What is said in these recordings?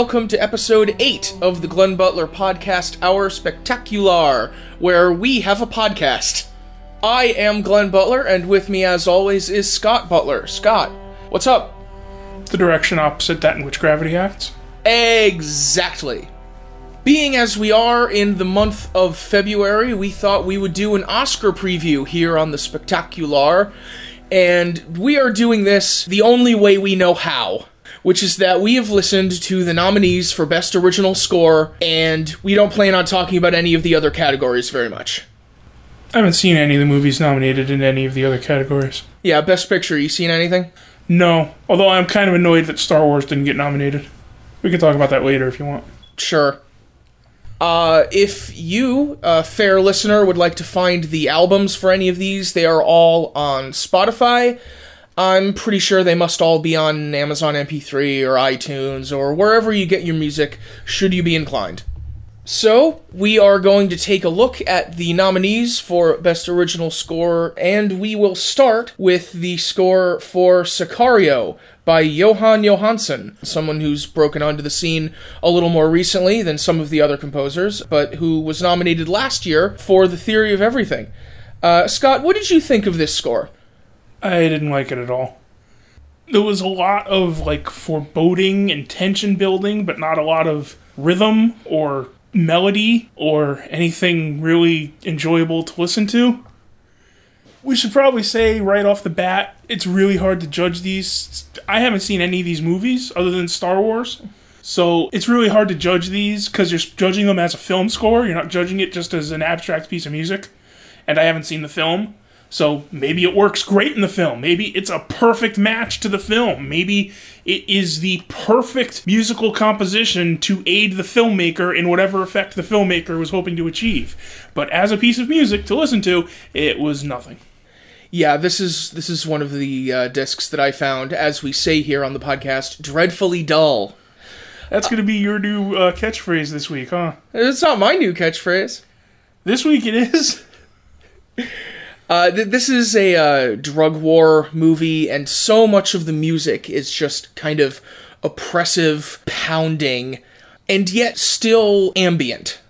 Welcome to episode 8 of the Glenn Butler Podcast Hour Spectacular, where we have a podcast. I am Glenn Butler, and with me, as always, is Scott Butler. Scott, what's up? the direction opposite that in which gravity acts. Exactly. Being as we are in the month of February, we thought we would do an Oscar preview here on the Spectacular, and we are doing this the only way we know how. Which is that we have listened to the nominees for Best Original Score, and we don't plan on talking about any of the other categories very much. I haven't seen any of the movies nominated in any of the other categories. Yeah, Best Picture, you seen anything? No, although I'm kind of annoyed that Star Wars didn't get nominated. We can talk about that later if you want. Sure. Uh, if you, a fair listener, would like to find the albums for any of these, they are all on Spotify. I'm pretty sure they must all be on Amazon MP3 or iTunes or wherever you get your music, should you be inclined. So, we are going to take a look at the nominees for Best Original Score, and we will start with the score for Sicario by Jóhann Jóhannsson, someone who's broken onto the scene a little more recently than some of the other composers, but who was nominated last year for The Theory of Everything. Uh, Scott, what did you think of this score? I didn't like it at all. There was a lot of like foreboding and tension building, but not a lot of rhythm or melody or anything really enjoyable to listen to. We should probably say right off the bat, it's really hard to judge these. I haven't seen any of these movies other than Star Wars. So it's really hard to judge these because you're judging them as a film score. You're not judging it just as an abstract piece of music. And I haven't seen the film. So maybe it works great in the film. Maybe it's a perfect match to the film. Maybe it is the perfect musical composition to aid the filmmaker in whatever effect the filmmaker was hoping to achieve. But as a piece of music to listen to, it was nothing. Yeah, this is this is one of the uh, discs that I found, as we say here on the podcast, dreadfully dull. That's going to be your new uh, catchphrase this week, huh? It's not my new catchphrase. This week it is. Uh, th- this is a uh, drug war movie, and so much of the music is just kind of oppressive, pounding, and yet still ambient.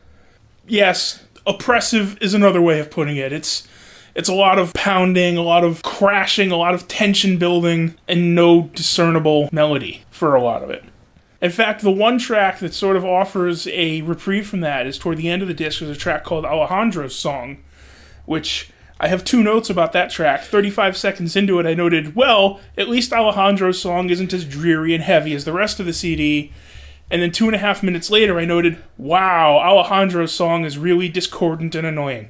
Yes, oppressive is another way of putting it. It's it's a lot of pounding, a lot of crashing, a lot of tension building, and no discernible melody for a lot of it. In fact, the one track that sort of offers a reprieve from that is toward the end of the disc is a track called Alejandro's Song, which I have two notes about that track. 35 seconds into it, I noted, well, at least Alejandro's song isn't as dreary and heavy as the rest of the CD. And then two and a half minutes later, I noted, wow, Alejandro's song is really discordant and annoying.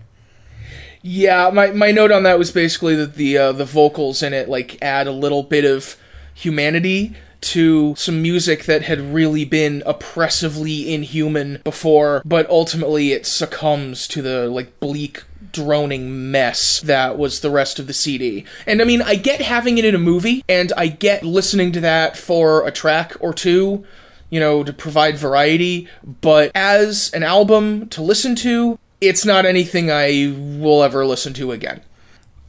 Yeah, my, my note on that was basically that the uh, the vocals in it like add a little bit of humanity to some music that had really been oppressively inhuman before, but ultimately it succumbs to the like bleak droning mess that was the rest of the CD. And I mean, I get having it in a movie, and I get listening to that for a track or two, you know, to provide variety, but as an album to listen to, it's not anything I will ever listen to again.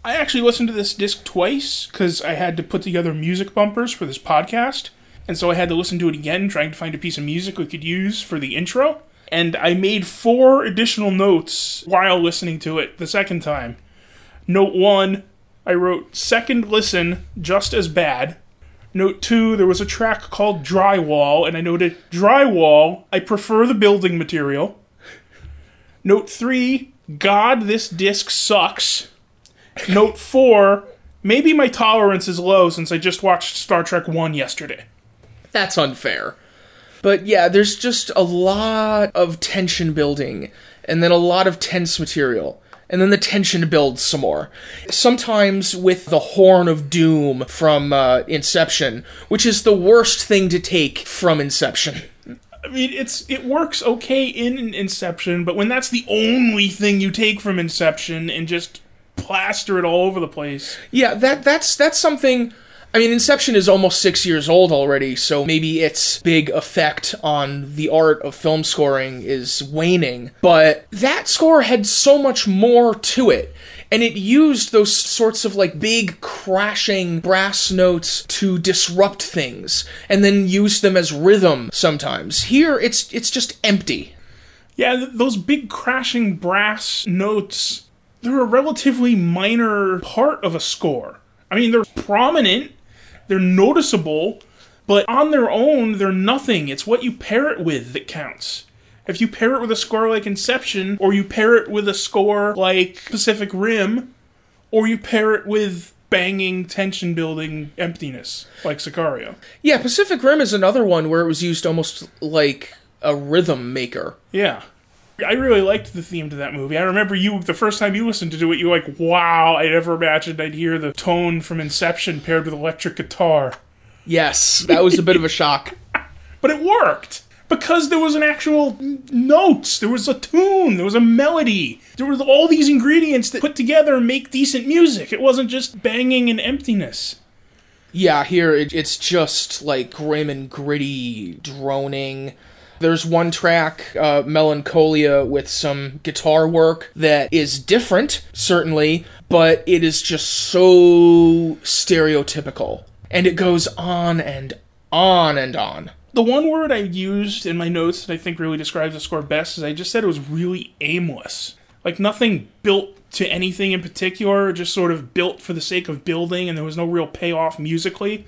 I actually listened to this disc twice because I had to put together music bumpers for this podcast. And so I had to listen to it again, trying to find a piece of music we could use for the intro. And I made four additional notes while listening to it the second time. Note one, I wrote second listen just as bad. Note two, there was a track called Drywall, and I noted drywall, I prefer the building material. Note three, God, this disc sucks. Note four, maybe my tolerance is low since I just watched Star Trek 1 yesterday. That's unfair. But yeah, there's just a lot of tension building, and then a lot of tense material. And then the tension builds some more. Sometimes with the horn of doom from uh, Inception, which is the worst thing to take from Inception. I mean, it's it works okay in Inception, but when that's the only thing you take from Inception and just plaster it all over the place. Yeah, that that's that's something. I mean, Inception is almost six years old already, so maybe its big effect on the art of film scoring is waning. But that score had so much more to it. And it used those sorts of like big crashing brass notes to disrupt things, and then use them as rhythm sometimes. Here, it's it's just empty. Yeah, those big crashing brass notes, they're a relatively minor part of a score. I mean, they're prominent, they're noticeable, but on their own, they're nothing. It's what you pair it with that counts. If you pair it with a score like Inception, or you pair it with a score like Pacific Rim, or you pair it with banging, tension building emptiness like Sicario. Yeah, Pacific Rim is another one where it was used almost like a rhythm maker. Yeah. I really liked the theme to that movie. I remember you, the first time you listened to it, you were like, wow, I never imagined I'd hear the tone from Inception paired with electric guitar. Yes, that was a bit of a shock. But it worked! Because there was an actual notes, there was a tune, there was a melody, there was all these ingredients that put together make decent music. It wasn't just banging and emptiness. Yeah, here it, it's just like grim and gritty droning. There's one track, uh, Melancholia, with some guitar work that is different, certainly, but it is just so stereotypical. And it goes on and on and on. The one word I used in my notes that I think really describes the score best is I just said it was really aimless. Like nothing built to anything in particular, just sort of built for the sake of building, and there was no real payoff musically.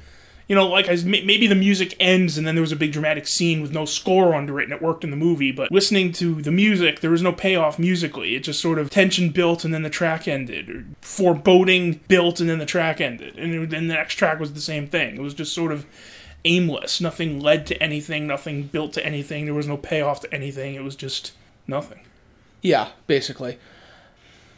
You know, like I, maybe the music ends and then there was a big dramatic scene with no score under it and it worked in the movie, but listening to the music, there was no payoff musically. It just sort of tension built and then the track ended, or foreboding built and then the track ended, and then the next track was the same thing. It was just sort of aimless. Nothing led to anything, nothing built to anything, there was no payoff to anything, it was just nothing. Yeah, basically.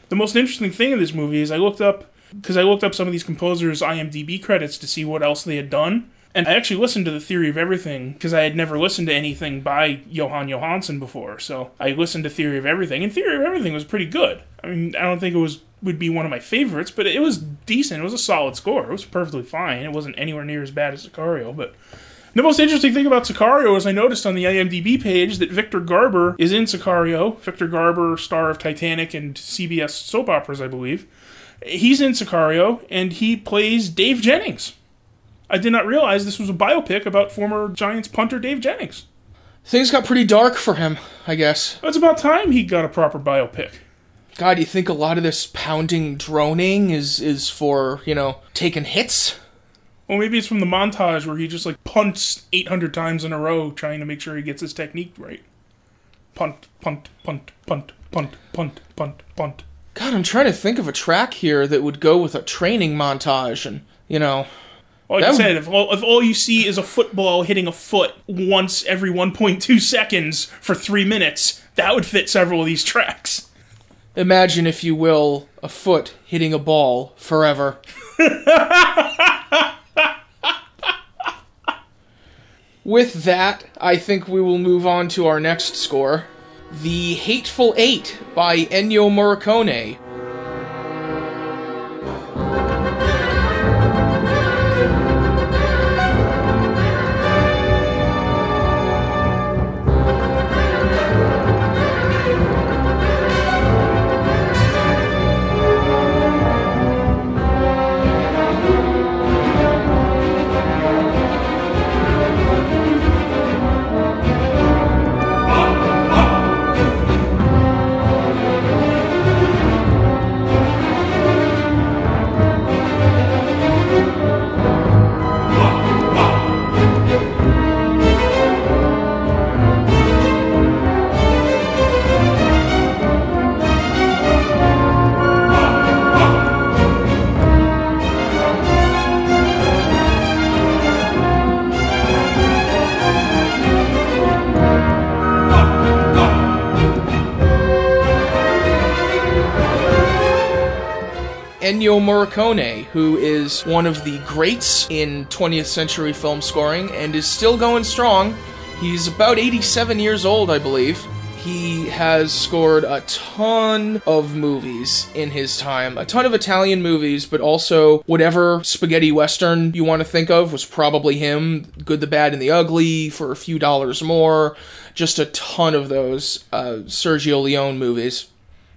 The most interesting thing in this movie is I looked up because I looked up some of these composers' IMDb credits to see what else they had done. And I actually listened to The Theory of Everything because I had never listened to anything by Jóhann Jóhannsson before. So I listened to Theory of Everything, and Theory of Everything was pretty good. I mean, I don't think it was would be one of my favorites, but it was decent. It was a solid score. It was perfectly fine. It wasn't anywhere near as bad as Sicario, but the most interesting thing about Sicario is I noticed on the IMDb page that Victor Garber is in Sicario. Victor Garber, star of Titanic and CBS soap operas, I believe. He's in Sicario, and he plays Dave Jennings. I did not realize this was a biopic about former Giants punter Dave Jennings. Things got pretty dark for him, I guess. It's about time he got a proper biopic. God, you think a lot of this pounding, droning is is for you know taking hits? Well, maybe it's from the montage where he just like punts 800 times in a row trying to make sure he gets his technique right. Punt, punt, punt, punt, punt, punt, punt, punt. God, I'm trying to think of a track here that would go with a training montage, and you know, Like I would- said, if all, if all you see is a football hitting a foot once every 1.2 seconds for three minutes, that would fit several of these tracks. imagine if you will a foot hitting a ball forever. With that, I think we will move on to our next score The Hateful Eight by Ennio Morricone. Ennio Morricone, who is one of the greats in 20th century film scoring and is still going strong. He's about 87 years old, I believe. He has scored a ton of movies in his time, a ton of Italian movies, but also whatever spaghetti western you want to think of was probably him. Good, the Bad, and the Ugly for a few dollars more. Just a ton of those uh, Sergio Leone movies.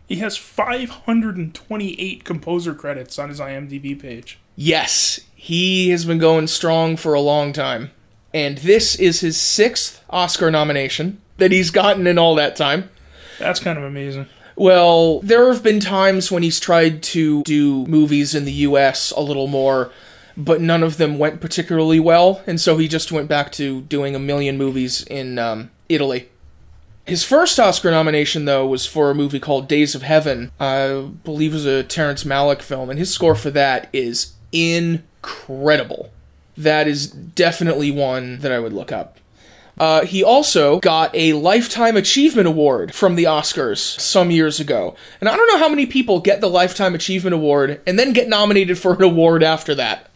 He has 528 composer credits on his IMDb page. Yes, he has been going strong for a long time. And this is his sixth Oscar nomination that he's gotten in all that time. That's kind of amazing. Well, there have been times when he's tried to do movies in the US a little more, but none of them went particularly well, and so he just went back to doing a million movies in um, Italy. His first Oscar nomination, though, was for a movie called Days of Heaven. I believe it was a Terrence Malick film, and his score for that is incredible. That is definitely one that I would look up. Uh, he also got a Lifetime Achievement Award from the Oscars some years ago. And I don't know how many people get the Lifetime Achievement Award and then get nominated for an award after that.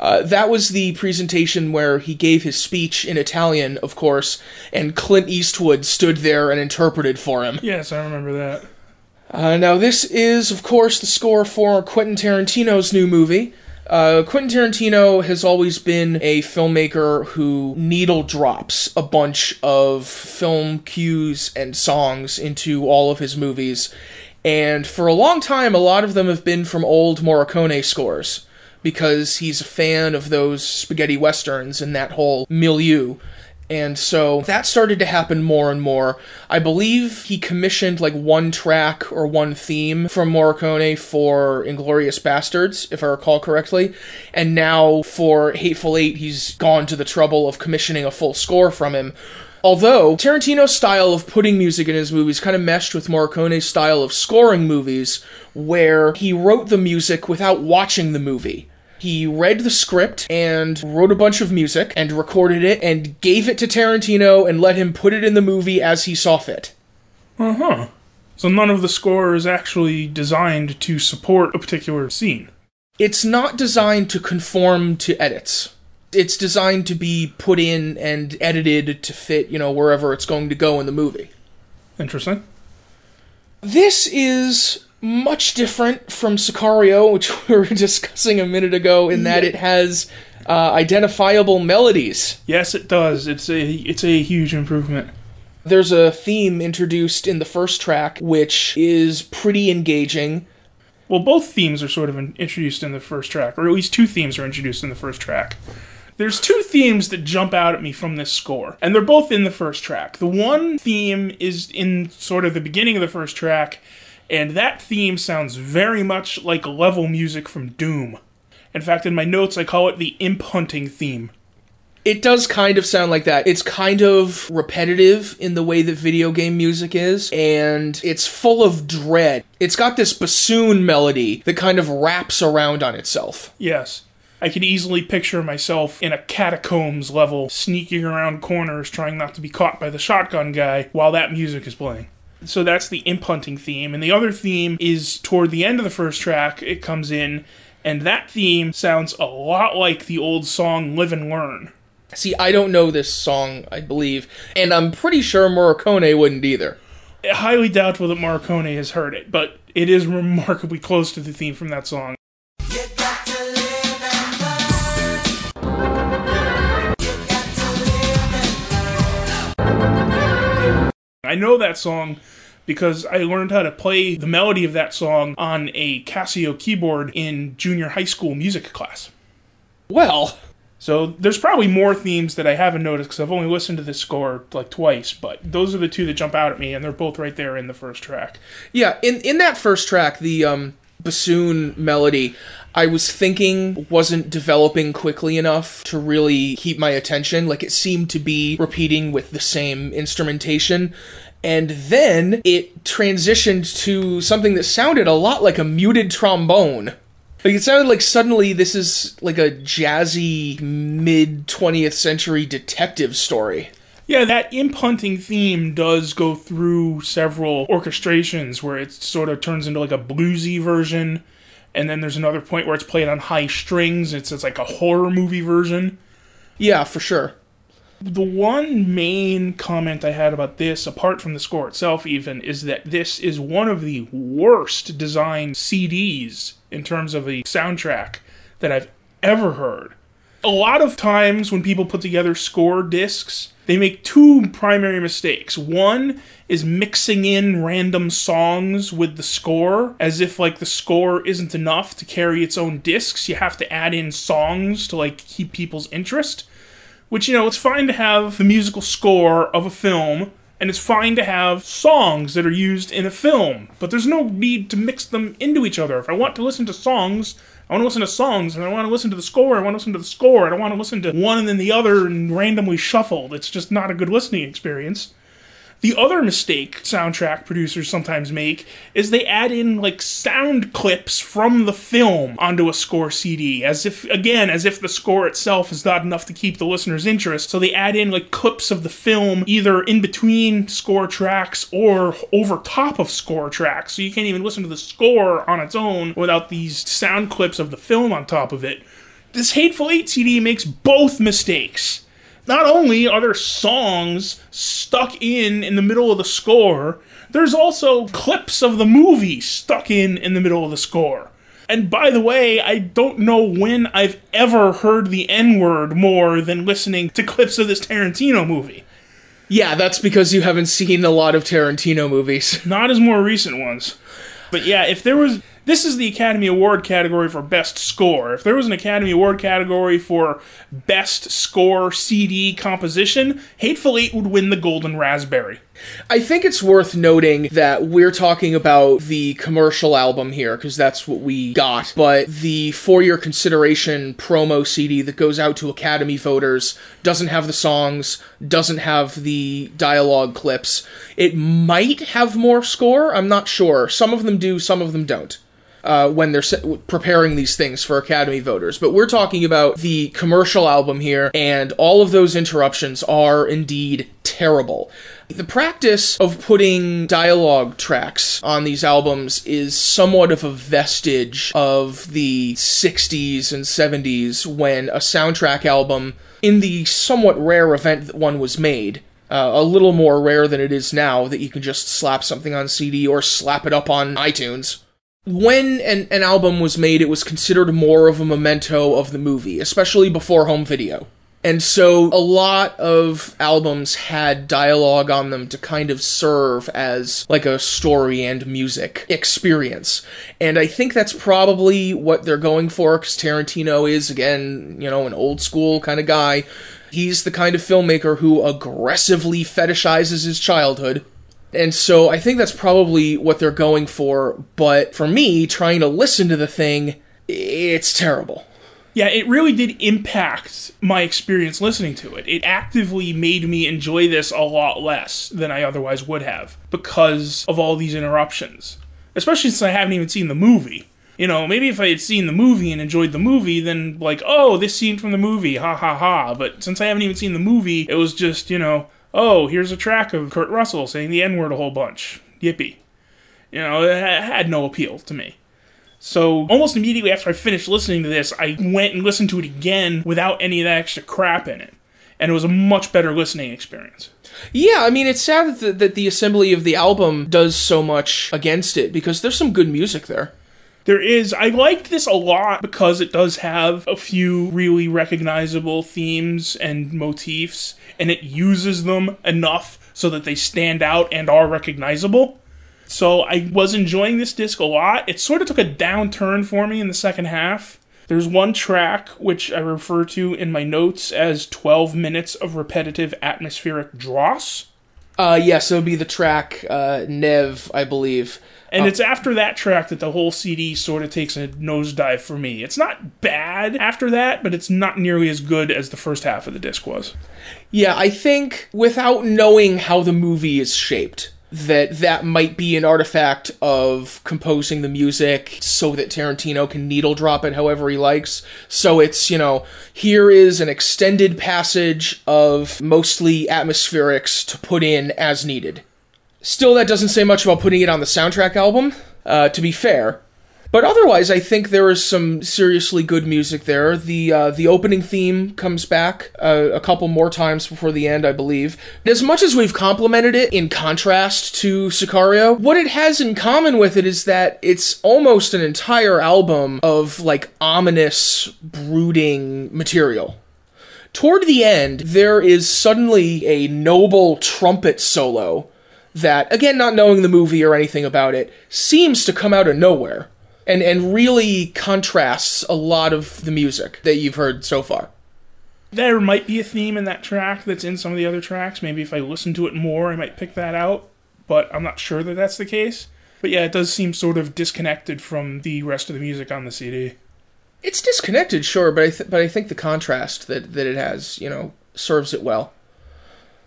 Uh, that was the presentation where he gave his speech in Italian, of course, and Clint Eastwood stood there and interpreted for him. Yes, I remember that. Uh, now, this is, of course, the score for Quentin Tarantino's new movie. Uh, Quentin Tarantino has always been a filmmaker who needle drops a bunch of film cues and songs into all of his movies. And for a long time, a lot of them have been from old Morricone scores because he's a fan of those spaghetti westerns and that whole milieu. And so that started to happen more and more. I believe he commissioned like one track or one theme from Morricone for Inglourious Basterds, if I recall correctly. And now for Hateful Eight, he's gone to the trouble of commissioning a full score from him. Although Tarantino's style of putting music in his movies kind of meshed with Morricone's style of scoring movies, where he wrote the music without watching the movie. He read the script and wrote a bunch of music and recorded it and gave it to Tarantino and let him put it in the movie as he saw fit. Uh huh. So none of the score is actually designed to support a particular scene. It's not designed to conform to edits. It's designed to be put in and edited to fit, you know, wherever it's going to go in the movie. Interesting. This is much different from Sicario, which we were discussing a minute ago, in that it has uh, identifiable melodies. Yes, it does. It's a it's a huge improvement. There's a theme introduced in the first track, which is pretty engaging. Well, both themes are sort of introduced in the first track, or at least two themes are introduced in the first track. There's two themes that jump out at me from this score, and they're both in the first track. The one theme is in sort of the beginning of the first track, and that theme sounds very much like level music from Doom. In fact, in my notes, I call it the imp hunting theme. It does kind of sound like that. It's kind of repetitive in the way that video game music is, and it's full of dread. It's got this bassoon melody that kind of wraps around on itself. Yes. I can easily picture myself in a catacombs level, sneaking around corners, trying not to be caught by the shotgun guy while that music is playing. So that's the imp hunting theme. And the other theme is toward the end of the first track, it comes in, and that theme sounds a lot like the old song Live and Learn. See, I don't know this song, I believe, and I'm pretty sure Morricone wouldn't either. Highly doubtful that Morricone has heard it, but it is remarkably close to the theme from that song. I know that song because I learned how to play the melody of that song on a Casio keyboard in junior high school music class. Well, So there's probably more themes that I haven't noticed because I've only listened to this score like twice, but those are the two that jump out at me, and they're both right there in the first track. yeah, in in that first track, the um, bassoon melody, I was thinking wasn't developing quickly enough to really keep my attention. Like it seemed to be repeating with the same instrumentation. And then it transitioned to something that sounded a lot like a muted trombone. Like it sounded like suddenly this is like a jazzy mid 20th century detective story. Yeah, that imp hunting theme does go through several orchestrations where it sort of turns into like a bluesy version, and then there's another point where it's played on high strings. It's, it's like a horror movie version. Yeah, for sure. The one main comment I had about this, apart from the score itself, even, is that this is one of the worst designed CDs in terms of a soundtrack that I've ever heard. A lot of times when people put together score discs, they make two primary mistakes. One is mixing in random songs with the score as if like the score isn't enough to carry its own discs. You have to add in songs to like keep people's interest. Which, you know, it's fine to have the musical score of a film, and it's fine to have songs that are used in a film, but there's no need to mix them into each other. If I want to listen to songs, I want to listen to songs, and I want to listen to the score, I want to listen to the score, I don't want to listen to one and then the other and randomly shuffled. It's just not a good listening experience. The other mistake soundtrack producers sometimes make is they add in like sound clips from the film onto a score CD, as if, again, as if the score itself is not enough to keep the listener's interest. So they add in like clips of the film either in between score tracks or over top of score tracks. So you can't even listen to the score on its own without these sound clips of the film on top of it. This Hateful Eight CD makes both mistakes not only are there songs stuck in in the middle of the score, there's also clips of the movie stuck in in the middle of the score. And by the way, I don't know when I've ever heard the N word more than listening to clips of this Tarantino movie. Yeah, that's because you haven't seen a lot of Tarantino movies. Not as more recent ones. But yeah, if there was this is the Academy Award category for Best Score. If there was an Academy Award category for Best Score CD Composition, Hateful Eight would win the Golden Raspberry. I think it's worth noting that we're talking about the commercial album here because that's what we got, but the for your consideration promo CD that goes out to Academy voters doesn't have the songs, doesn't have the dialogue clips. It might have more score, I'm not sure. Some of them do, some of them don't uh, when they're preparing these things for Academy voters. But we're talking about the commercial album here, and all of those interruptions are indeed terrible. The practice of putting dialogue tracks on these albums is somewhat of a vestige of the 60s and 70s when a soundtrack album, in the somewhat rare event that one was made, uh, a little more rare than it is now that you can just slap something on CD or slap it up on iTunes when an, an album was made, it was considered more of a memento of the movie, especially before home video. And so a lot of albums had dialogue on them to kind of serve as like a story and music experience. And I think that's probably what they're going for because Tarantino is, again, you know, an old school kind of guy. He's the kind of filmmaker who aggressively fetishizes his childhood and so I think that's probably what they're going for. But for me, trying to listen to the thing, it's terrible. Yeah, it really did impact my experience listening to it. It actively made me enjoy this a lot less than I otherwise would have because of all these interruptions. Especially since I haven't even seen the movie. You know, maybe if I had seen the movie and enjoyed the movie, then like, oh, this scene from the movie, ha ha ha. But since I haven't even seen the movie, it was just, you know, oh, here's a track of Kurt Russell saying the N word a whole bunch. Yippee. You know, it had no appeal to me. So almost immediately after I finished listening to this, I went and listened to it again without any of that extra crap in it. And it was a much better listening experience. Yeah, I mean, it's sad that the, that the assembly of the album does so much against it because there's some good music there. There is. I liked this a lot because it does have a few really recognizable themes and motifs, and it uses them enough so that they stand out and are recognizable. So I was enjoying this disc a lot. It sort of took a downturn for me in the second half. There's one track which I refer to in my notes as 12 minutes of repetitive atmospheric dross. Uh, yes, it would be the track uh, Nev, I believe. And oh. it's after that track that the whole CD sort of takes a nosedive for me. It's not bad after that, but it's not nearly as good as the first half of the disc was. Yeah, I think without knowing how the movie is shaped, that that might be an artifact of composing the music so that Tarantino can needle drop it however he likes. So it's, you know, here is an extended passage of mostly atmospherics to put in as needed. Still, that doesn't say much about putting it on the soundtrack album, uh, to be fair. But otherwise, I think there is some seriously good music there. The uh, the opening theme comes back uh, a couple more times before the end, I believe. As much as we've complimented it in contrast to Sicario, what it has in common with it is that it's almost an entire album of like ominous, brooding material. Toward the end, there is suddenly a noble trumpet solo that, again, not knowing the movie or anything about it, seems to come out of nowhere and, and really contrasts a lot of the music that you've heard so far. There might be a theme in that track that's in some of the other tracks. Maybe if I listen to it more, I might pick that out, but I'm not sure that that's the case. But yeah, it does seem sort of disconnected from the rest of the music on the CD. It's disconnected, sure, but I th- but I think the contrast that that it has, you know, serves it well.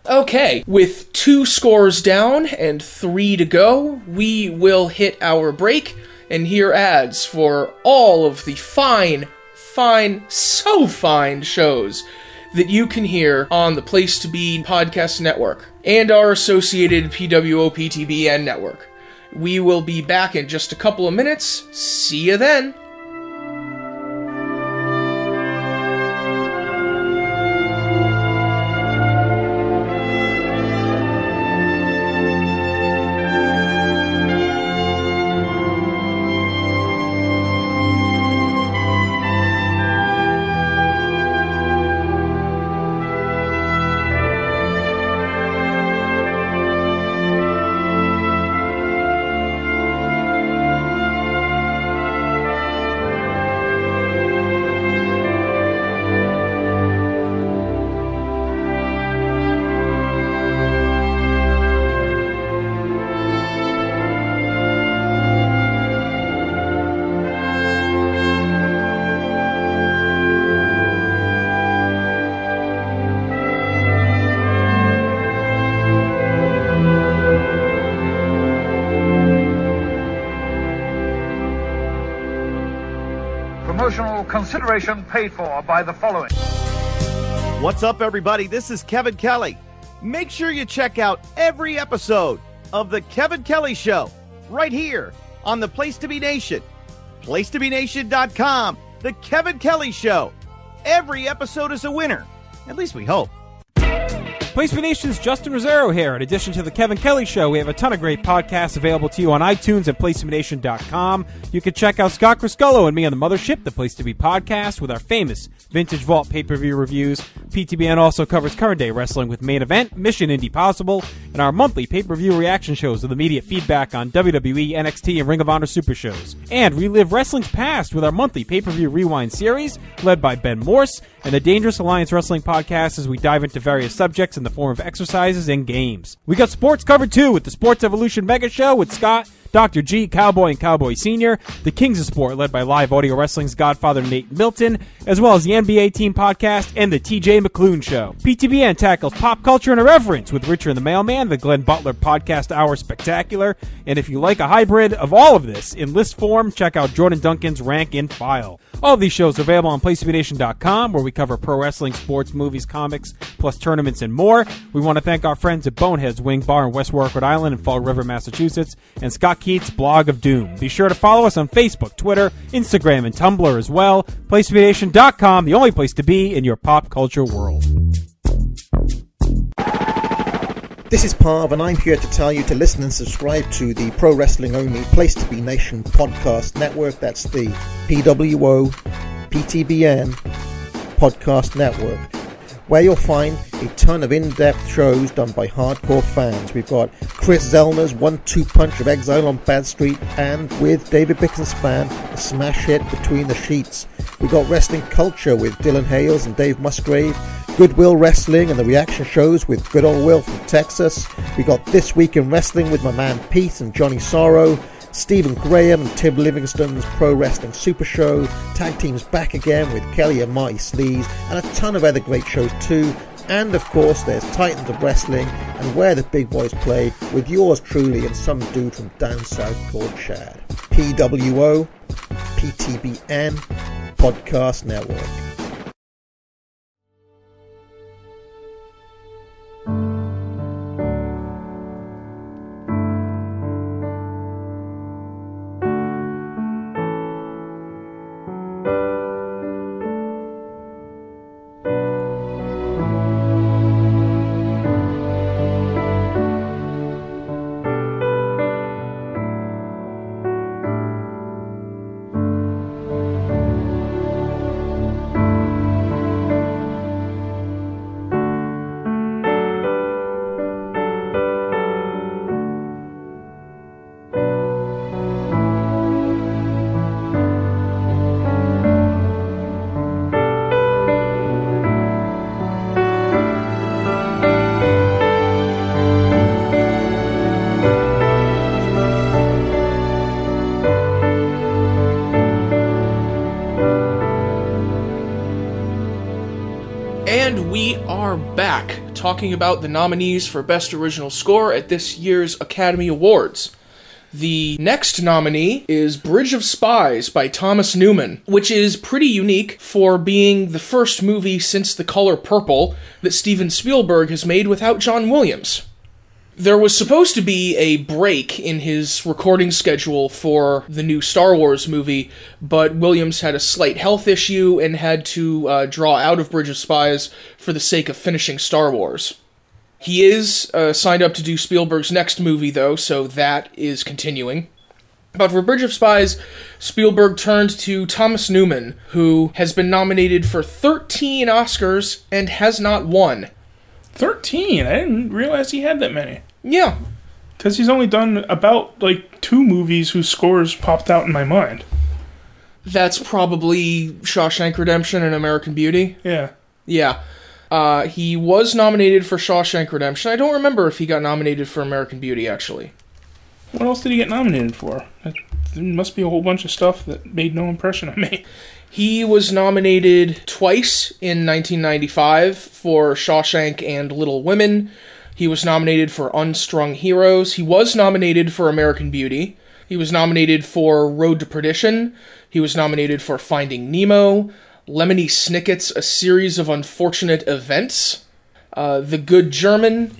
Okay, with two scores down and three to go, we will hit our break and hear ads for all of the fine, fine, so fine shows that you can hear on the Place to Be Podcast Network and our associated PWOPTBN network. We will be back in just a couple of minutes. See you then. Consideration paid for by the following. What's up, everybody? This is Kevin Kelly. Make sure you check out every episode of The Kevin Kelly Show right here on the Place to Be Nation. PlaceToBeNation.com. The Kevin Kelly Show. Every episode is a winner. At least we hope. Place Nation's Justin Rosero here. In addition to the Kevin Kelly Show, we have a ton of great podcasts available to you on iTunes and PlaceToBeNation.com. You can check out Scott Criscuolo and me on the Mothership, the Place to Be podcast, with our famous Vintage Vault pay-per-view reviews. PTBN also covers current day wrestling with Main Event, Mission Indie Possible, and our monthly pay-per-view reaction shows with immediate feedback on WWE, NXT, and Ring of Honor Super Shows. And relive wrestling's past with our monthly pay-per-view rewind series, led by Ben Morse, and the Dangerous Alliance Wrestling podcast as we dive into various subjects in the form of exercises and games. We got sports covered too with the Sports Evolution Mega Show with Scott, Dr. G, Cowboy, and Cowboy Sr., the Kings of Sport, led by live audio wrestling's godfather Nate Milton, as well as the NBA Team Podcast and the TJ McClune Show. PTBN tackles pop culture and irreverence with Richard and the Mailman, the Glenn Butler Podcast Hour Spectacular, and if you like a hybrid of all of this in list form, check out Jordan Duncan's Rank and File. All of these shows are available on PlaceToBeNation.com, where we cover pro wrestling, sports, movies, comics, plus tournaments and more. We want to thank our friends at Boneheads Wing Bar in West Warwick, Rhode Island, and Fall River, Massachusetts, and Scott Keith's Blog of Doom. Be sure to follow us on Facebook, Twitter, Instagram, and Tumblr as well. PlaceToBeNation.com, the only place to be in your pop culture world. This is Parv, and I'm here to tell you to listen and subscribe to the Pro Wrestling Only Place to Be Nation podcast network. That's the PWO PTBN podcast network, where you'll find a ton of in depth shows done by hardcore fans. We've got Chris Zellner's one two punch of Exile on Bad Street, and with David Bixenspan, a smash hit between the sheets. We've got Wrestling Culture with Dylan Hales and Dave Musgrave. Goodwill Wrestling and the reaction shows with Good Old Will from Texas. We got This Week in Wrestling with my man Pete and Johnny Sorrow. Stephen Graham and Tim Livingston's Pro Wrestling Super Show. Tag teams back again with Kelly and Marty Sleaze. And a ton of other great shows too. And of course, there's Titans of Wrestling and Where the Big Boys Play with yours truly and some dude from down south called Chad. PWO, PTBN, Podcast Network. Talking about the nominees for Best Original Score at this year's Academy Awards. The next nominee is Bridge of Spies by Thomas Newman, which is pretty unique for being the first movie since The Color Purple that Steven Spielberg has made without John Williams. There was supposed to be a break in his recording schedule for the new Star Wars movie, but Williams had a slight health issue and had to uh, draw out of Bridge of Spies for the sake of finishing Star Wars. He is uh, signed up to do Spielberg's next movie, though, so that is continuing. But for Bridge of Spies, Spielberg turned to Thomas Newman, who has been nominated for 13 Oscars and has not won. 13. I didn't realize he had that many. Yeah, Because he's only done about like two movies whose scores popped out in my mind. that's probably Shawshank Redemption and American Beauty. Yeah. Yeah. Uh, he was nominated for Shawshank Redemption. I don't remember if he got nominated for American Beauty, actually. What else did he get nominated for? There must be a whole bunch of stuff that made no impression on me. He was nominated twice in 1995 for Shawshank and Little Women. He was nominated for Unstrung Heroes. He was nominated for American Beauty. He was nominated for Road to Perdition. He was nominated for Finding Nemo, Lemony Snicket's A Series of Unfortunate Events, uh, The Good German.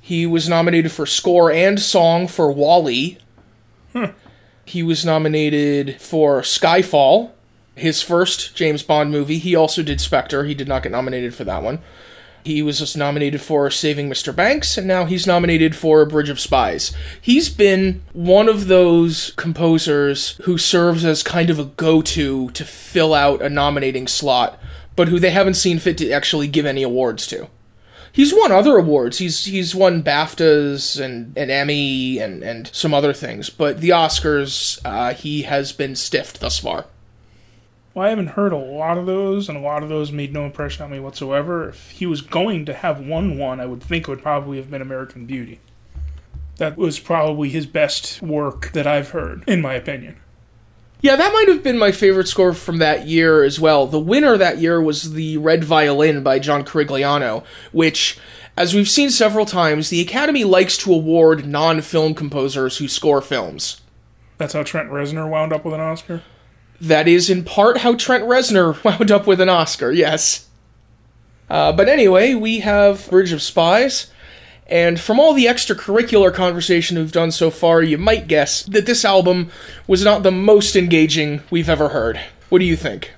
He was nominated for score and song for WALL-E. He was nominated for Skyfall, his first James Bond movie. He also did Spectre. He did not get nominated for that one. He was just nominated for Saving Mr. Banks, and now he's nominated for Bridge of Spies. He's been one of those composers who serves as kind of a go to to fill out a nominating slot, but who they haven't seen fit to actually give any awards to. He's won other awards. He's he's won BAFTAs and an Emmy and, and some other things, but the Oscars, uh, he has been stiffed thus far. Well, I haven't heard a lot of those, and a lot of those made no impression on me whatsoever. If he was going to have won one, I would think it would probably have been American Beauty. That was probably his best work that I've heard, in my opinion. Yeah, that might have been my favorite score from that year as well. The winner that year was the Red Violin by John Corigliano, which, as we've seen several times, the Academy likes to award non film composers who score films. That's how Trent Reznor wound up with an Oscar. That is in part how Trent Reznor wound up with an Oscar, yes. Uh, but anyway, we have Bridge of Spies, and from all the extracurricular conversation we've done so far, you might guess that this album was not the most engaging we've ever heard. What do you think?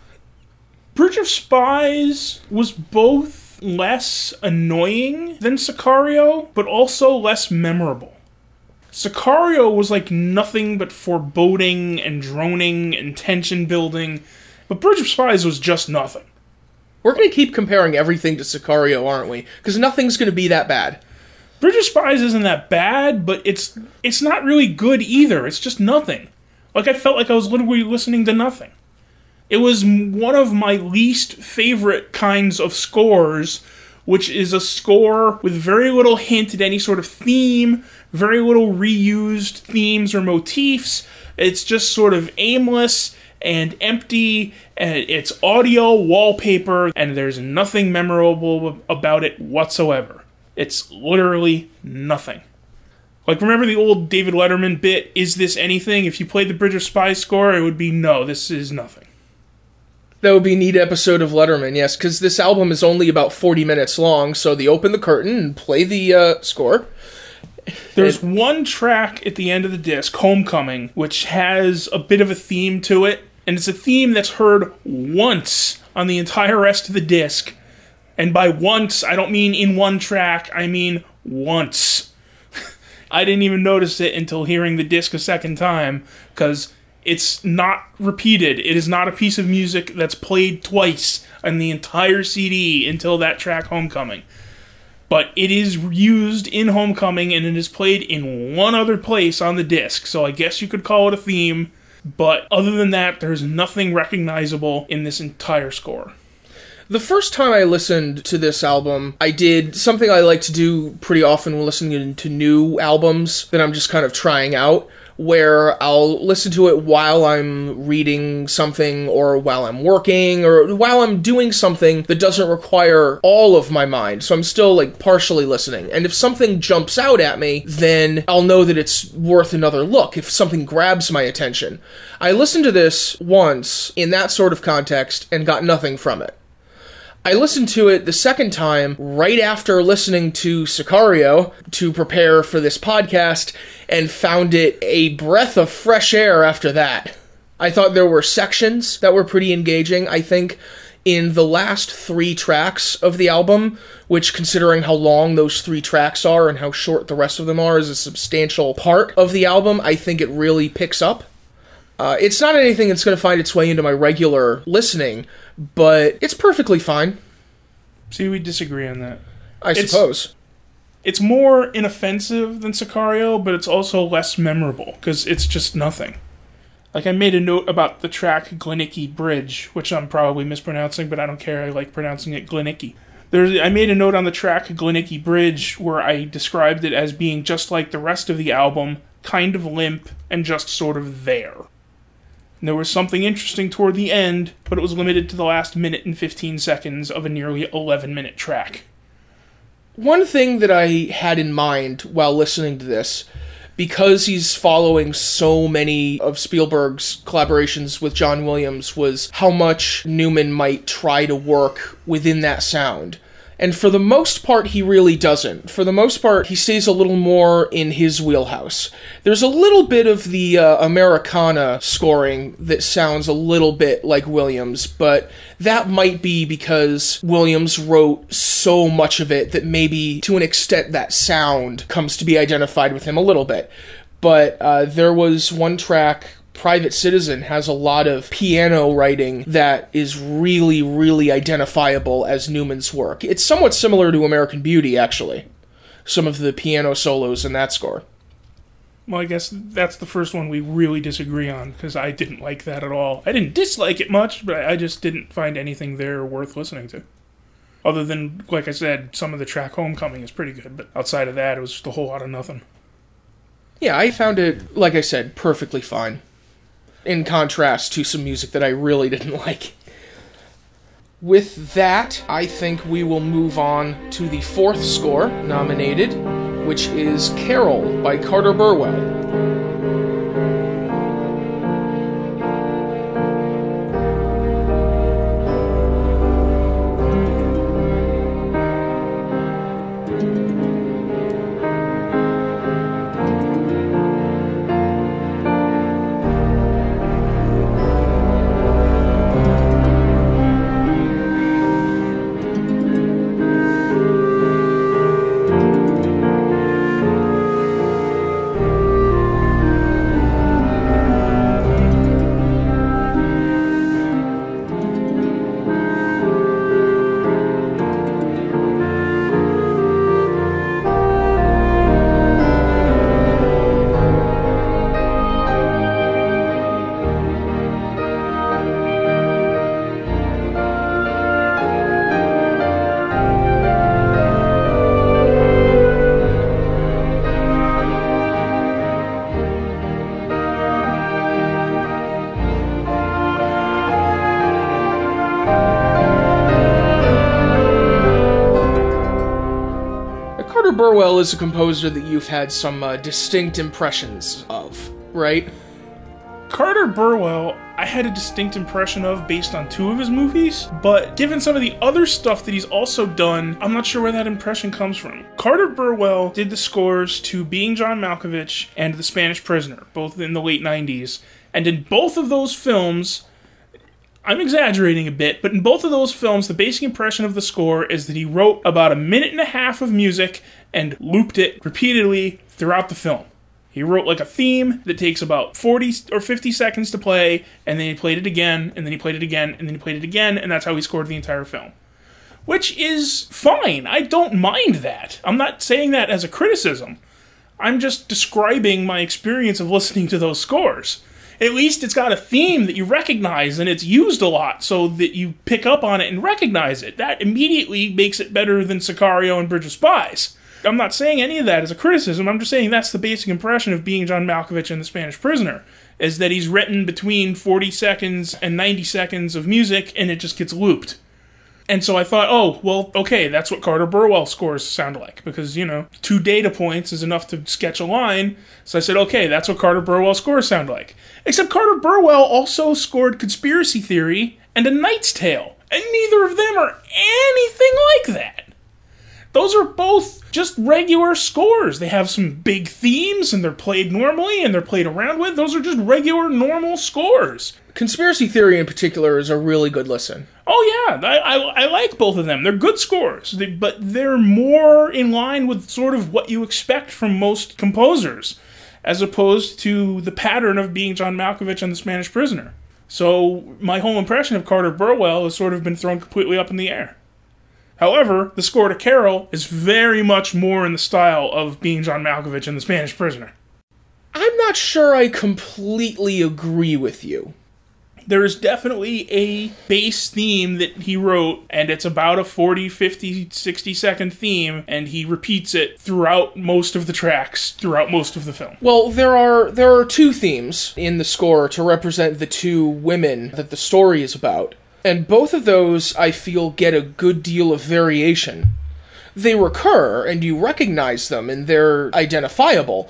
Bridge of Spies was both less annoying than Sicario, but also less memorable. Sicario was like nothing but foreboding and droning and tension building, but Bridge of Spies was just nothing. We're going to keep comparing everything to Sicario, aren't we? Because nothing's going to be that bad. Bridge of Spies isn't that bad, but it's it's not really good either. It's just nothing. Like I felt like I was literally listening to nothing. It was one of my least favorite kinds of scores, which is a score with very little hint at any sort of theme, very little reused themes or motifs. It's just sort of aimless and empty, and it's audio wallpaper, and there's nothing memorable about it whatsoever. It's literally nothing. Like, remember the old David Letterman bit, Is This Anything? If you played the Bridge of Spies score, it would be no, this is nothing. That would be neat episode of Letterman, yes, because this album is only about 40 minutes long, so they open the curtain and play the uh, score. There's one track at the end of the disc, Homecoming, which has a bit of a theme to it, and it's a theme that's heard once on the entire rest of the disc. And by once, I don't mean in one track, I mean once. I didn't even notice it until hearing the disc a second time, because it's not repeated. It is not a piece of music that's played twice on the entire CD until that track, Homecoming but it is used in Homecoming and it is played in one other place on the disc. So I guess you could call it a theme, but other than that, there's nothing recognizable in this entire score. The first time I listened to this album, I did something I like to do pretty often when listening to new albums that I'm just kind of trying out, where I'll listen to it while I'm reading something or while I'm working or while I'm doing something that doesn't require all of my mind. So I'm still like partially listening. And if something jumps out at me, then I'll know that it's worth another look if something grabs my attention. I listened to this once in that sort of context and got nothing from it. I listened to it the second time right after listening to Sicario to prepare for this podcast and found it a breath of fresh air after that. I thought there were sections that were pretty engaging. I think in the last three tracks of the album, which, considering how long those three tracks are and how short the rest of them are, is a substantial part of the album, I think it really picks up. Uh, it's not anything that's going to find its way into my regular listening, but it's perfectly fine. See, we disagree on that. I It's- suppose. It's more inoffensive than Sicario, but it's also less memorable because it's just nothing. Like I made a note about the track Glenicki Bridge, which I'm probably mispronouncing, but I don't care. I like pronouncing it Glenicki. There, I made a note on the track Glenicki Bridge where I described it as being just like the rest of the album, kind of limp and just sort of there. And there was something interesting toward the end, but it was limited to the last minute and 15 seconds of a nearly 11 minute track. One thing that I had in mind while listening to this, because he's following so many of Spielberg's collaborations with John Williams, was how much Newman might try to work within that sound. And for the most part, he really doesn't. For the most part, he stays a little more in his wheelhouse. There's a little bit of the uh, Americana scoring that sounds a little bit like Williams, but that might be because Williams wrote so much of it that maybe to an extent that sound comes to be identified with him a little bit. But uh, there was one track Private Citizen has a lot of piano writing that is really, really identifiable as Newman's work. It's somewhat similar to American Beauty, actually. Some of the piano solos in that score. Well, I guess that's the first one we really disagree on because I didn't like that at all. I didn't dislike it much, but I just didn't find anything there worth listening to. Other than, like I said, some of the track Homecoming is pretty good, but outside of that, it was just a whole lot of nothing. Yeah, I found it, like I said, perfectly fine. In contrast to some music that I really didn't like. With that, I think we will move on to the fourth score nominated, which is Carol by Carter Burwell. Carter is a composer that you've had some uh, distinct impressions of, right? Carter Burwell, I had a distinct impression of based on two of his movies, but given some of the other stuff that he's also done, I'm not sure where that impression comes from. Carter Burwell did the scores to Being John Malkovich and The Spanish Prisoner, both in the late 90s, and in both of those films, I'm exaggerating a bit, but in both of those films, the basic impression of the score is that he wrote about a minute and a half of music and looped it repeatedly throughout the film. He wrote like a theme that takes about 40 or 50 seconds to play, and then he played it again, and then he played it again, and then he played it again, and that's how he scored the entire film. Which is fine. I don't mind that. I'm not saying that as a criticism. I'm just describing my experience of listening to those scores. At least it's got a theme that you recognize and it's used a lot so that you pick up on it and recognize it. That immediately makes it better than Sicario and Bridge of Spies. I'm not saying any of that as a criticism. I'm just saying that's the basic impression of being John Malkovich in The Spanish Prisoner, is that he's written between 40 seconds and 90 seconds of music, and it just gets looped. And so I thought, oh, well, okay, that's what Carter Burwell scores sound like because, you know, two data points is enough to sketch a line. So I said, okay, that's what Carter Burwell scores sound like. Except Carter Burwell also scored Conspiracy Theory and A Knight's Tale, and neither of them are anything like that. Those are both just regular scores. They have some big themes and they're played normally and they're played around with. Those are just regular, normal scores. Conspiracy Theory in particular is a really good listen. Oh yeah, I, I, I like both of them. They're good scores, they, but they're more in line with sort of what you expect from most composers, as opposed to the pattern of being John Malkovich and The Spanish Prisoner. So my whole impression of Carter Burwell has sort of been thrown completely up in the air. However, the score to Carol is very much more in the style of being John Malkovich and The Spanish Prisoner. I'm not sure I completely agree with you. there is definitely a base theme that he wrote and it's about a 40 50 60 second theme and he repeats it throughout most of the tracks throughout most of the film Well, there are there are two themes in the score to represent the two women that the story is about. And both of those I feel get a good deal of variation. They recur and you recognize them and they're identifiable,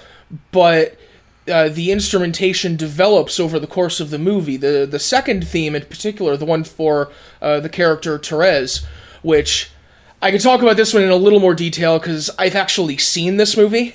but uh, the instrumentation develops over the course of the movie. The the second theme in particular, the one for uh, the character Therese, which I can talk about this one in a little more detail because I've actually seen this movie.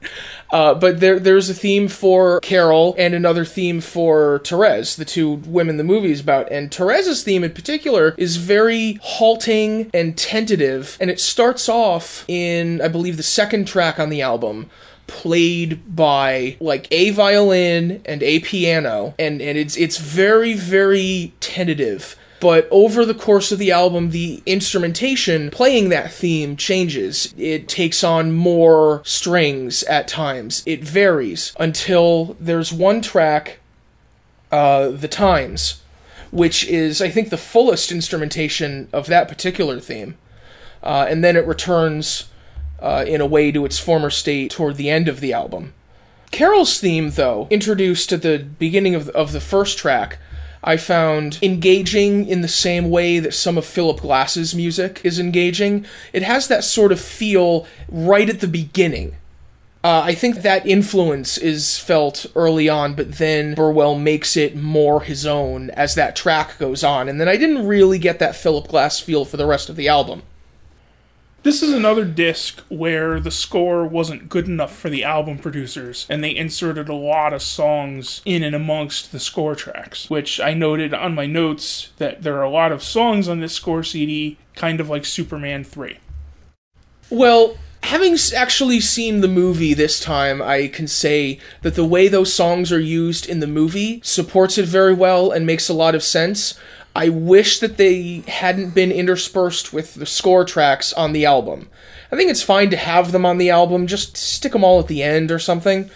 Uh, but there, there's a theme for Carol and another theme for Therese, the two women the movie is about. And Therese's theme in particular is very halting and tentative, and it starts off in, I believe, the second track on the album, played by like a violin and a piano, and and it's it's very very tentative but over the course of the album, the instrumentation playing that theme changes. It takes on more strings at times. It varies until there's one track, uh, The Times, which is, I think, the fullest instrumentation of that particular theme. Uh, and then it returns uh, in a way to its former state toward the end of the album. Carol's theme, though, introduced at the beginning of, of the first track, I found engaging in the same way that some of Philip Glass's music is engaging. It has that sort of feel right at the beginning. Uh, I think that influence is felt early on, but then Burwell makes it more his own as that track goes on. And then I didn't really get that Philip Glass feel for the rest of the album. This is another disc where the score wasn't good enough for the album producers and they inserted a lot of songs in and amongst the score tracks which i noted on my notes that there are a lot of songs on this score cd kind of like superman 3 Well, having actually seen the movie this time, I can say that the way those songs are used in the movie supports it very well and makes a lot of sense. I wish that they hadn't been interspersed with the score tracks on the album. I think it's fine to have them on the album, just stick them all at the end or something.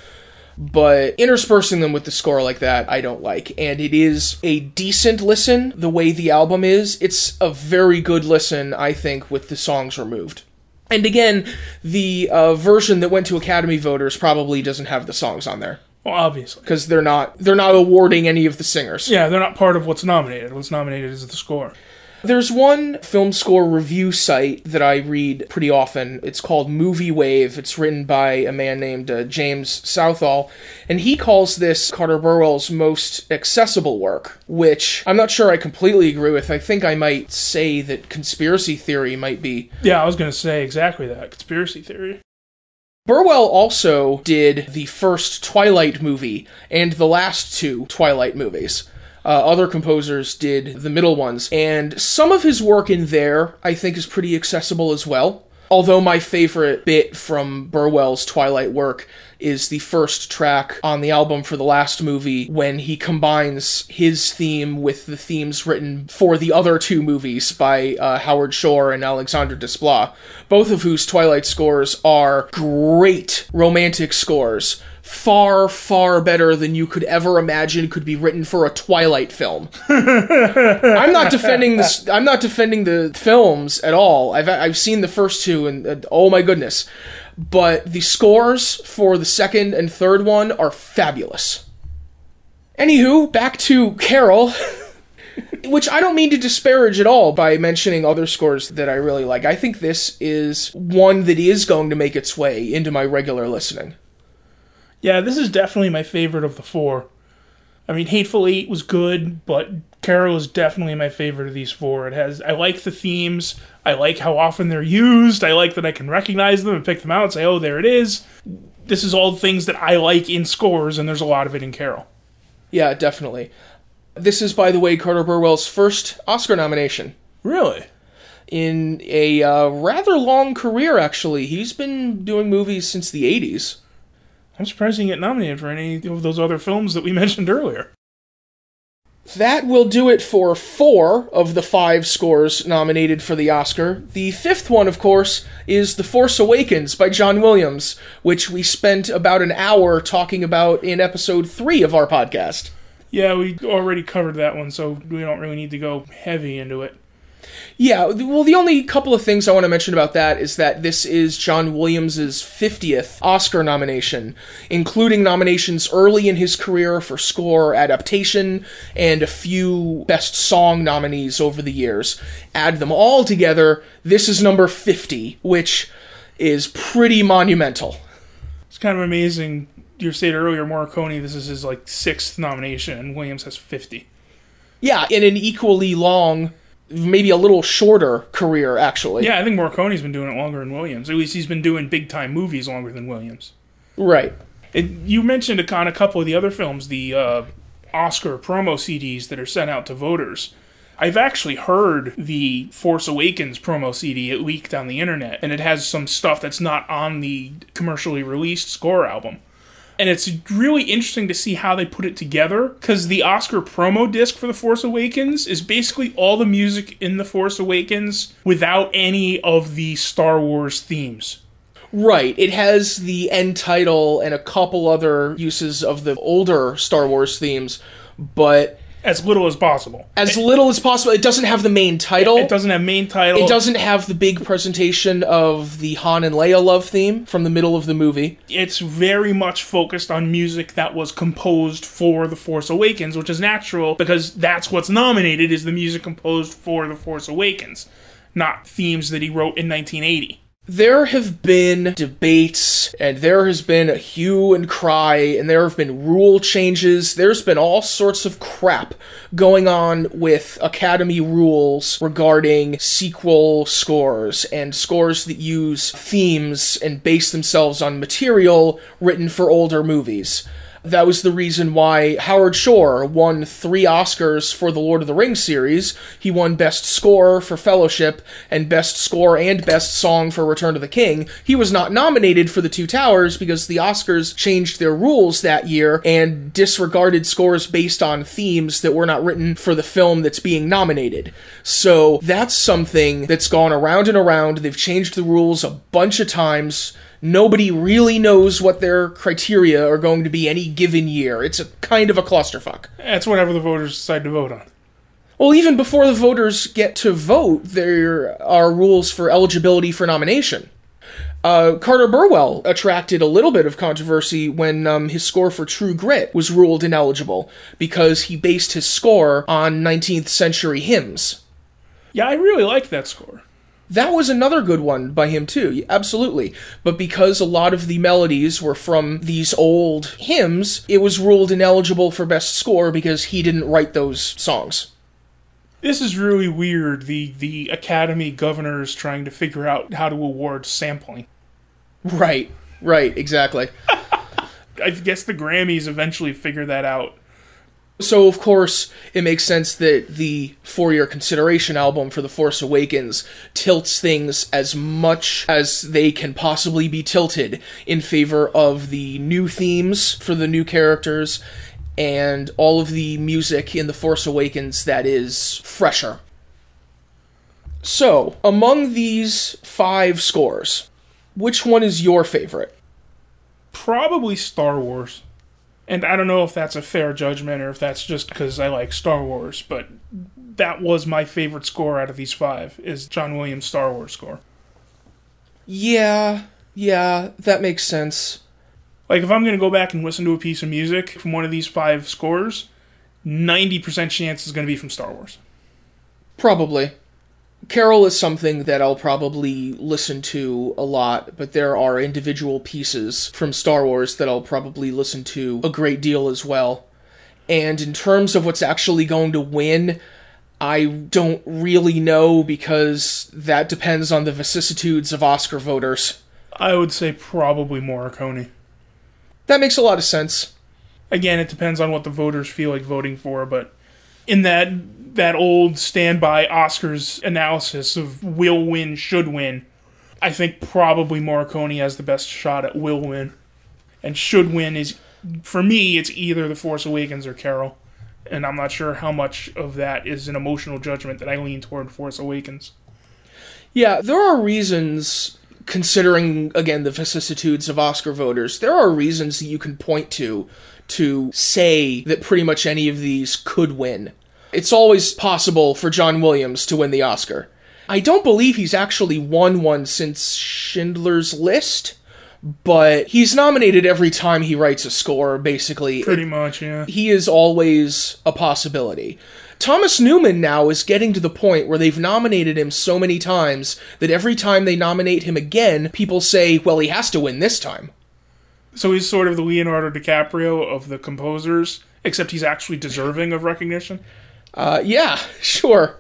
But interspersing them with the score like that, I don't like. And it is a decent listen, the way the album is. It's a very good listen, I think, with the songs removed. And again, the uh, version that went to Academy voters probably doesn't have the songs on there well obviously because they're not they're not awarding any of the singers. yeah they're not part of what's nominated what's nominated is the score There's one film score review site that I read pretty often. It's called Movie Wave. It's written by a man named uh, James Southall, and he calls this Carter Burwell's most accessible work, which I'm not sure I completely agree with. I think I might say that Conspiracy Theory might be yeah i was going to say exactly that conspiracy theory Burwell also did the first Twilight movie and the last two Twilight movies. Uh, other composers did the middle ones, and some of his work in there I think is pretty accessible as well. Although my favorite bit from Burwell's Twilight work is the first track on the album for the last movie when he combines his theme with the themes written for the other two movies by uh, Howard Shore and Alexandre Desplat, both of whose Twilight scores are great romantic scores far, far better than you could ever imagine could be written for a Twilight film. I'm not defending this. I'm not defending the films at all. I've I've seen the first two, and uh, oh my goodness, but the scores for the second and third one are fabulous. Anywho, back to Carol. Which I don't mean to disparage at all by mentioning other scores that I really like. I think this is one that is going to make its way into my regular listening. Yeah, this is definitely my favorite of the four. I mean, Hateful Eight was good, but Carol is definitely my favorite of these four. It has I like the themes. I like how often they're used. I like that I can recognize them and pick them out and say, "Oh, there it is." This is all things that I like in scores, and there's a lot of it in Carol. Yeah, definitely. This is, by the way, Carter Burwell's first Oscar nomination. Really? In a uh, rather long career, actually. He's been doing movies since the 80s. I'm surprised he didn't get nominated for any of those other films that we mentioned earlier. That will do it for four of the five scores nominated for the Oscar. The fifth one, of course, is The Force Awakens by John Williams, which we spent about an hour talking about in episode three of our podcast. Yeah, we already covered that one, so we don't really need to go heavy into it. Yeah, well, the only couple of things I want to mention about that is that this is John Williams's 50th Oscar nomination, including nominations early in his career for score adaptation and a few Best Song nominees over the years. Add them all together, this is number 50, which is pretty monumental. It's kind of amazing. You said earlier, Morricone, this is his like sixth nomination, and Williams has 50. Yeah, in an equally long maybe a little shorter career actually. Yeah, I think Morricone's been doing it longer than Williams. At least he's been doing big time movies longer than Williams. Right. It, you mentioned on a couple of the other films the uh, Oscar promo CDs that are sent out to voters. I've actually heard the Force Awakens promo CD it leaked on the internet, and it has some stuff that's not on the commercially released score album and it's really interesting to see how they put it together because the Oscar promo disc for The Force Awakens is basically all the music in The Force Awakens without any of the Star Wars themes. Right. It has the end title and a couple other uses of the older Star Wars themes, but as little as possible. As it, little as possible. It doesn't have the main title. It doesn't have main title. It doesn't have the big presentation of the Han and Leia love theme from the middle of the movie. It's very much focused on music that was composed for The Force Awakens, which is natural because that's what's nominated is the music composed for The Force Awakens, not themes that he wrote in 1980 there have been debates and there has been a hue and cry and there have been rule changes. There's been all sorts of crap going on with Academy rules regarding sequel scores and scores that use themes and base themselves on material written for older movies. That was the reason why Howard Shore won three Oscars for the Lord of the Rings series. He won Best Score for Fellowship and Best Score and Best Song for Return of the King. He was not nominated for The Two Towers because the Oscars changed their rules that year and disregarded scores based on themes that were not written for the film that's being nominated. So that's something that's gone around and around. They've changed the rules a bunch of times nobody really knows what their criteria are going to be any given year. It's a kind of a clusterfuck. It's whatever the voters decide to vote on. Well, even before the voters get to vote, there are rules for eligibility for nomination. Uh, Carter Burwell attracted a little bit of controversy when um, his score for True Grit was ruled ineligible because he based his score on 19th century hymns. Yeah, I really like that score. That was another good one by him too, absolutely. But because a lot of the melodies were from these old hymns, it was ruled ineligible for best score because he didn't write those songs. This is really weird. The the Academy governors trying to figure out how to award sampling. Right, right, exactly. I guess the Grammys eventually figure that out. So, of course, it makes sense that the For Your Consideration album for The Force Awakens tilts things as much as they can possibly be tilted in favor of the new themes for the new characters and all of the music in The Force Awakens that is fresher. So, among these five scores, which one is your favorite? Probably Star Wars. And I don't know if that's a fair judgment or if that's just because I like Star Wars, but that was my favorite score out of these five is John Williams' Star Wars score. Yeah, yeah, that makes sense. Like if I'm gonna go back and listen to a piece of music from one of these five scores, ninety percent chance is gonna be from Star Wars. Probably. Carol is something that I'll probably listen to a lot, but there are individual pieces from Star Wars that I'll probably listen to a great deal as well. And in terms of what's actually going to win, I don't really know because that depends on the vicissitudes of Oscar voters. I would say probably Morricone. That makes a lot of sense. Again, it depends on what the voters feel like voting for, but in that that old standby Oscars analysis of will win, should win, I think probably Morricone has the best shot at will win. And should win is for me it's either The Force Awakens or Carol. And I'm not sure how much of that is an emotional judgment that I lean toward Force Awakens. Yeah, there are reasons considering again the vicissitudes of Oscar voters, there are reasons that you can point to to say that pretty much any of these could win. It's always possible for John Williams to win the Oscar. I don't believe he's actually won one since Schindler's List, but he's nominated every time he writes a score, basically. Pretty much, yeah. He is always a possibility. Thomas Newman now is getting to the point where they've nominated him so many times that every time they nominate him again, people say, well, he has to win this time. So he's sort of the Leonardo DiCaprio of the composers, except he's actually deserving of recognition. Uh, yeah, sure.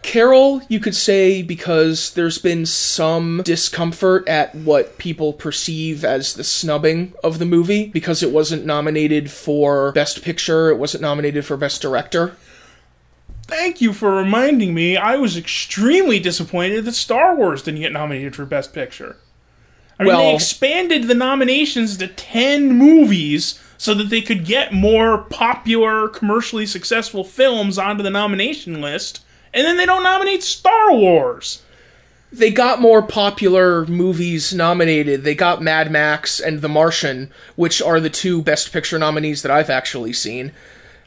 Carol, you could say, because there's been some discomfort at what people perceive as the snubbing of the movie, because it wasn't nominated for Best Picture, it wasn't nominated for Best Director. Thank you for reminding me. I was extremely disappointed that Star Wars didn't get nominated for Best Picture. I mean, Well- they expanded the nominations to 10 movies so that they could get more popular, commercially successful films onto the nomination list, and then they don't nominate Star Wars. They got more popular movies nominated. They got Mad Max and The Martian, which are the two Best Picture nominees that I've actually seen.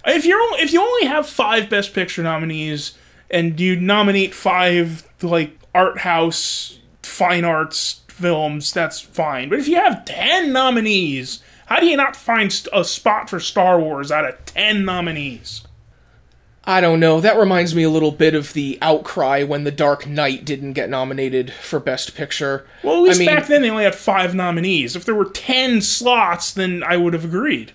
If you're if you only have five Best Picture nominees and you nominate five like art house fine arts films, that's fine. But if you have ten nominees, how do you not find a spot for Star Wars out of ten nominees? I don't know. That reminds me a little bit of the outcry when The Dark Knight didn't get nominated for Best Picture. Well, at least I mean, back then they only had five nominees. If there were ten slots, then I would have agreed.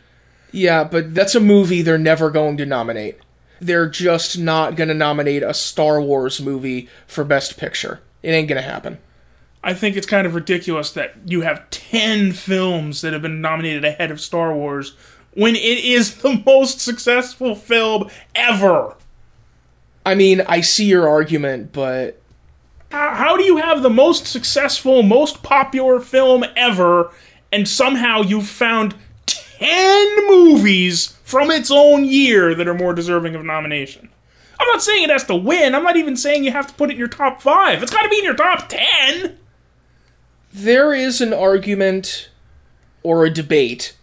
Yeah, but that's a movie they're never going to nominate. They're just not going to nominate a Star Wars movie for Best Picture. It ain't going to happen. I think it's kind of ridiculous that you have 10 films that have been nominated ahead of Star Wars when it is the most successful film ever. I mean, I see your argument, but How, how do you have the most successful, most popular film ever, and somehow you've found 10 movies from its own year that are more deserving of nomination? I'm not saying it has to win. I'm not even saying you have to put it in your top five. It's got to be in your top 10. There is an argument or a debate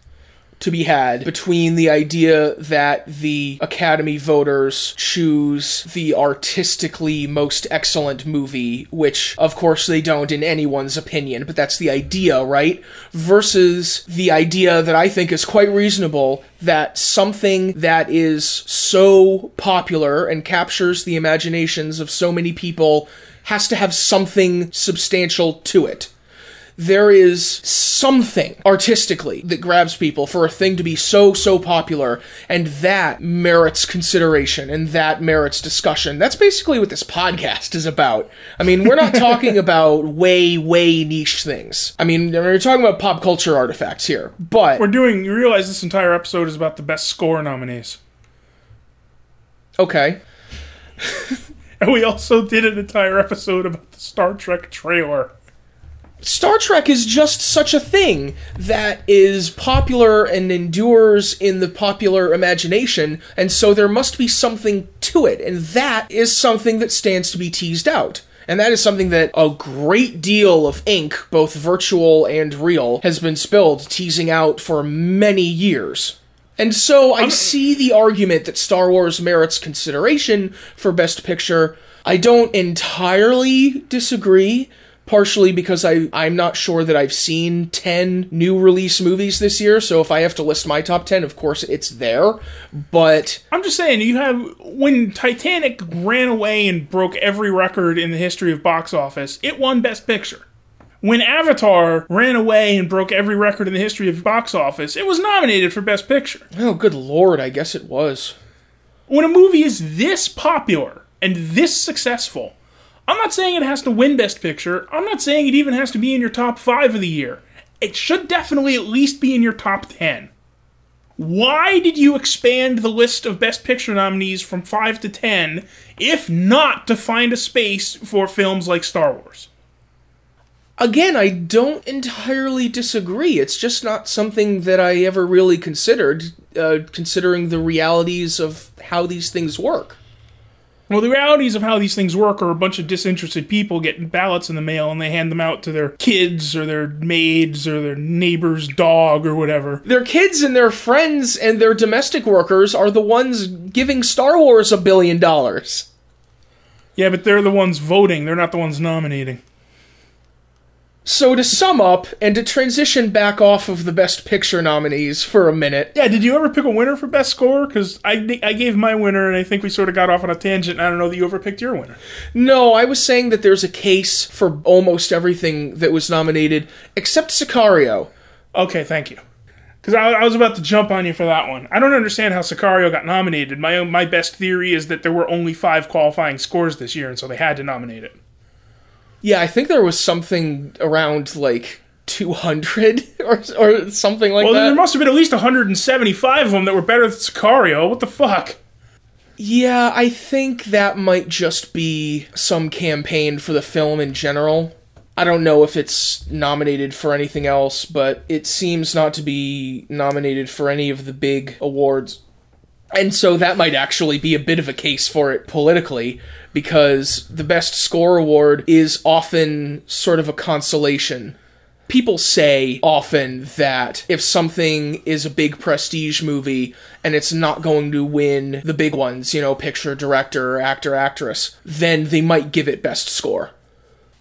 to be had between the idea that the Academy voters choose the artistically most excellent movie, which of course they don't in anyone's opinion, but that's the idea, right? Versus the idea that I think is quite reasonable that something that is so popular and captures the imaginations of so many people has to have something substantial to it there is something artistically that grabs people for a thing to be so so popular and that merits consideration and that merits discussion that's basically what this podcast is about i mean we're not talking about way way niche things i mean we're talking about pop culture artifacts here but We're doing, you realize this entire episode is about the best score nominees. okay And we also did an entire episode about the Star Trek trailer. Star Trek is just such a thing that is popular and endures in the popular imagination, and so there must be something to it, and that is something that stands to be teased out. And that is something that a great deal of ink, both virtual and real, has been spilled, teasing out for many years. And so I see the argument that Star Wars merits consideration for Best Picture. I don't entirely disagree, partially because I, I'm not sure that I've seen 10 new release movies this year, so if I have to list my top 10, of course it's there. But I'm just saying, you have when Titanic ran away and broke every record in the history of box office, it won Best Picture. When Avatar ran away and broke every record in the history of box office, it was nominated for Best Picture. oh, good lord, I guess it was. When a movie is this popular and this successful, I'm not saying it has to win Best Picture. I'm not saying it even has to be in your top five of the year. It should definitely at least be in your top 10. Why did you expand the list of Best Picture nominees from 5 to 10 if not to find a space for films like Star Wars? Again, I don't entirely disagree. It's just not something that I ever really considered, uh, considering the realities of how these things work. Well, the realities of how these things work are a bunch of disinterested people getting ballots in the mail and they hand them out to their kids or their maids or their neighbor's dog or whatever. Their kids and their friends and their domestic workers are the ones giving Star Wars a billion dollars. Yeah, but they're the ones voting, they're not the ones nominating. So to sum up, and to transition back off of the Best Picture nominees for a minute, Yeah, did you ever pick a winner for best score? Because I, I gave my winner and I think we sort of got off on a tangent. I don't know that you ever picked your winner. no, I was saying that there's a case for almost everything that was nominated except Sicario. Okay, thank you. Because I, I was about to jump on you for that one. I don't understand how Sicario got nominated. My my best theory is that there were only five qualifying scores this year, and so they had to nominate it. Yeah, I think there was something around like 200 or, or something like Well, that. Well, there must have been at least 175 of them that were better than Sicario. What the fuck? Yeah, I think that might just be some campaign for the film in general. I don't know if it's nominated for anything else, but it seems not to be nominated for any of the big awards. And so that might actually be a bit of a case for it politically, because the Best Score Award is often sort of a consolation. People say often that if something is a big prestige movie and it's not going to win the big ones, you know, picture, director, actor, actress, then they might give it Best Score.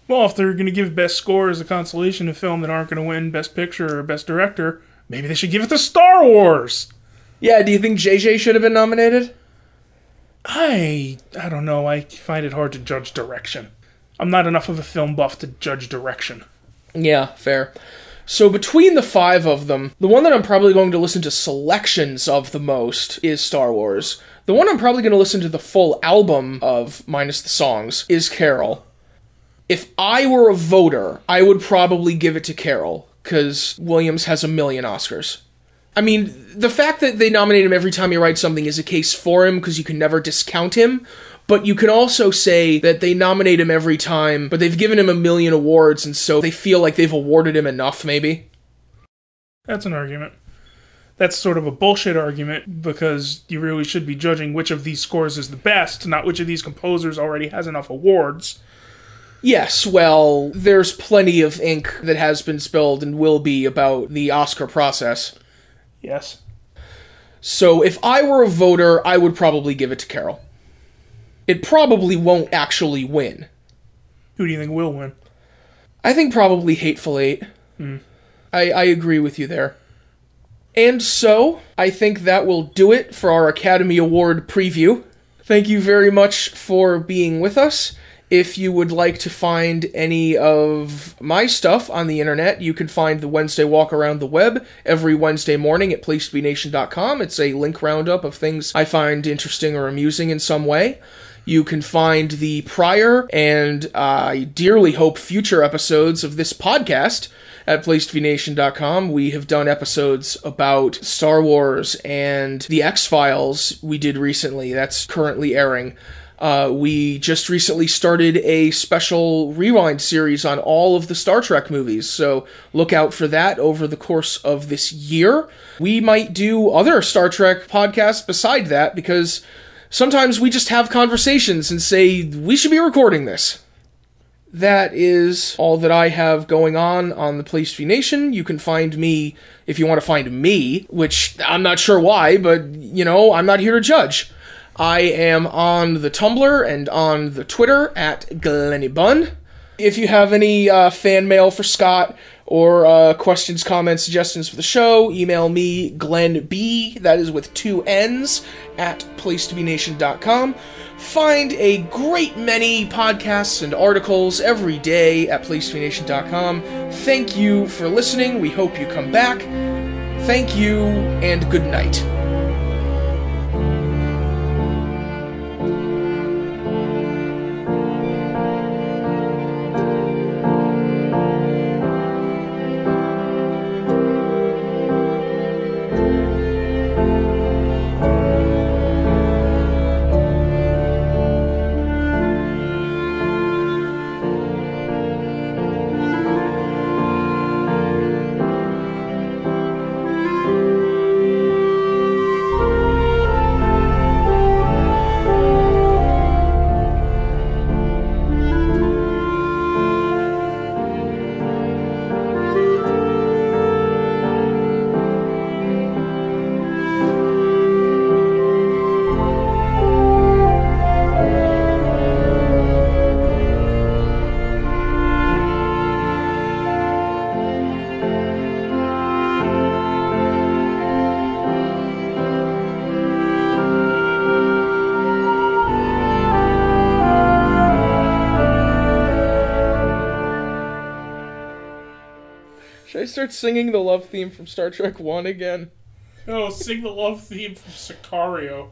Well, if they're going to give best score as a consolation to film that aren't going to win best picture or best director, maybe they should give it to Star Wars. Yeah, do you think JJ should have been nominated? I I don't know. I find it hard to judge direction. I'm not enough of a film buff to judge direction. Yeah, fair. So between the five of them, the one that I'm probably going to listen to selections of the most is Star Wars. The one I'm probably going to listen to the full album of, minus the songs, is Carol. If I were a voter, I would probably give it to Carol, because Williams has a million Oscars. I mean, the fact that they nominate him every time he writes something is a case for him, because you can never discount him. But you can also say that they nominate him every time, but they've given him a million awards, and so they feel like they've awarded him enough, maybe. That's an argument. That's sort of a bullshit argument because you really should be judging which of these scores is the best, not which of these composers already has enough awards. Yes, well, there's plenty of ink that has been spilled and will be about the Oscar process. Yes. So if I were a voter, I would probably give it to Carol. It probably won't actually win. Who do you think will win? I think probably Hateful Eight. Hmm. I, I agree with you there. And so, I think that will do it for our Academy Award preview. Thank you very much for being with us. If you would like to find any of my stuff on the internet, you can find the Wednesday Walk Around the Web every Wednesday morning at placetobenation.com. It's a link roundup of things I find interesting or amusing in some way. You can find the prior and uh, I dearly hope future episodes of this podcast at placetobenation.com. We have done episodes about Star Wars and the X Files we did recently. That's currently airing. Uh, we just recently started a special rewind series on all of the Star Trek movies, so look out for that over the course of this year. We might do other Star Trek podcasts beside that because sometimes we just have conversations and say, we should be recording this. that is all that I have going on on the Place Nation. You can find me if you want to find me, which I'm not sure why, but you know, I'm not here to judge. I am on the Tumblr and on the Twitter at Glenny Bun. If you have any uh, fan mail for Scott or uh, questions, comments, suggestions for the show, email me, Glenn B, that is with two N's, at placetobenation.com. Find a great many podcasts and articles every day at placetobenation.com. Thank you for listening. We hope you come back. Thank you, and good night. Start singing the love theme from Star Trek 1 again? No, sing the love theme from Sicario.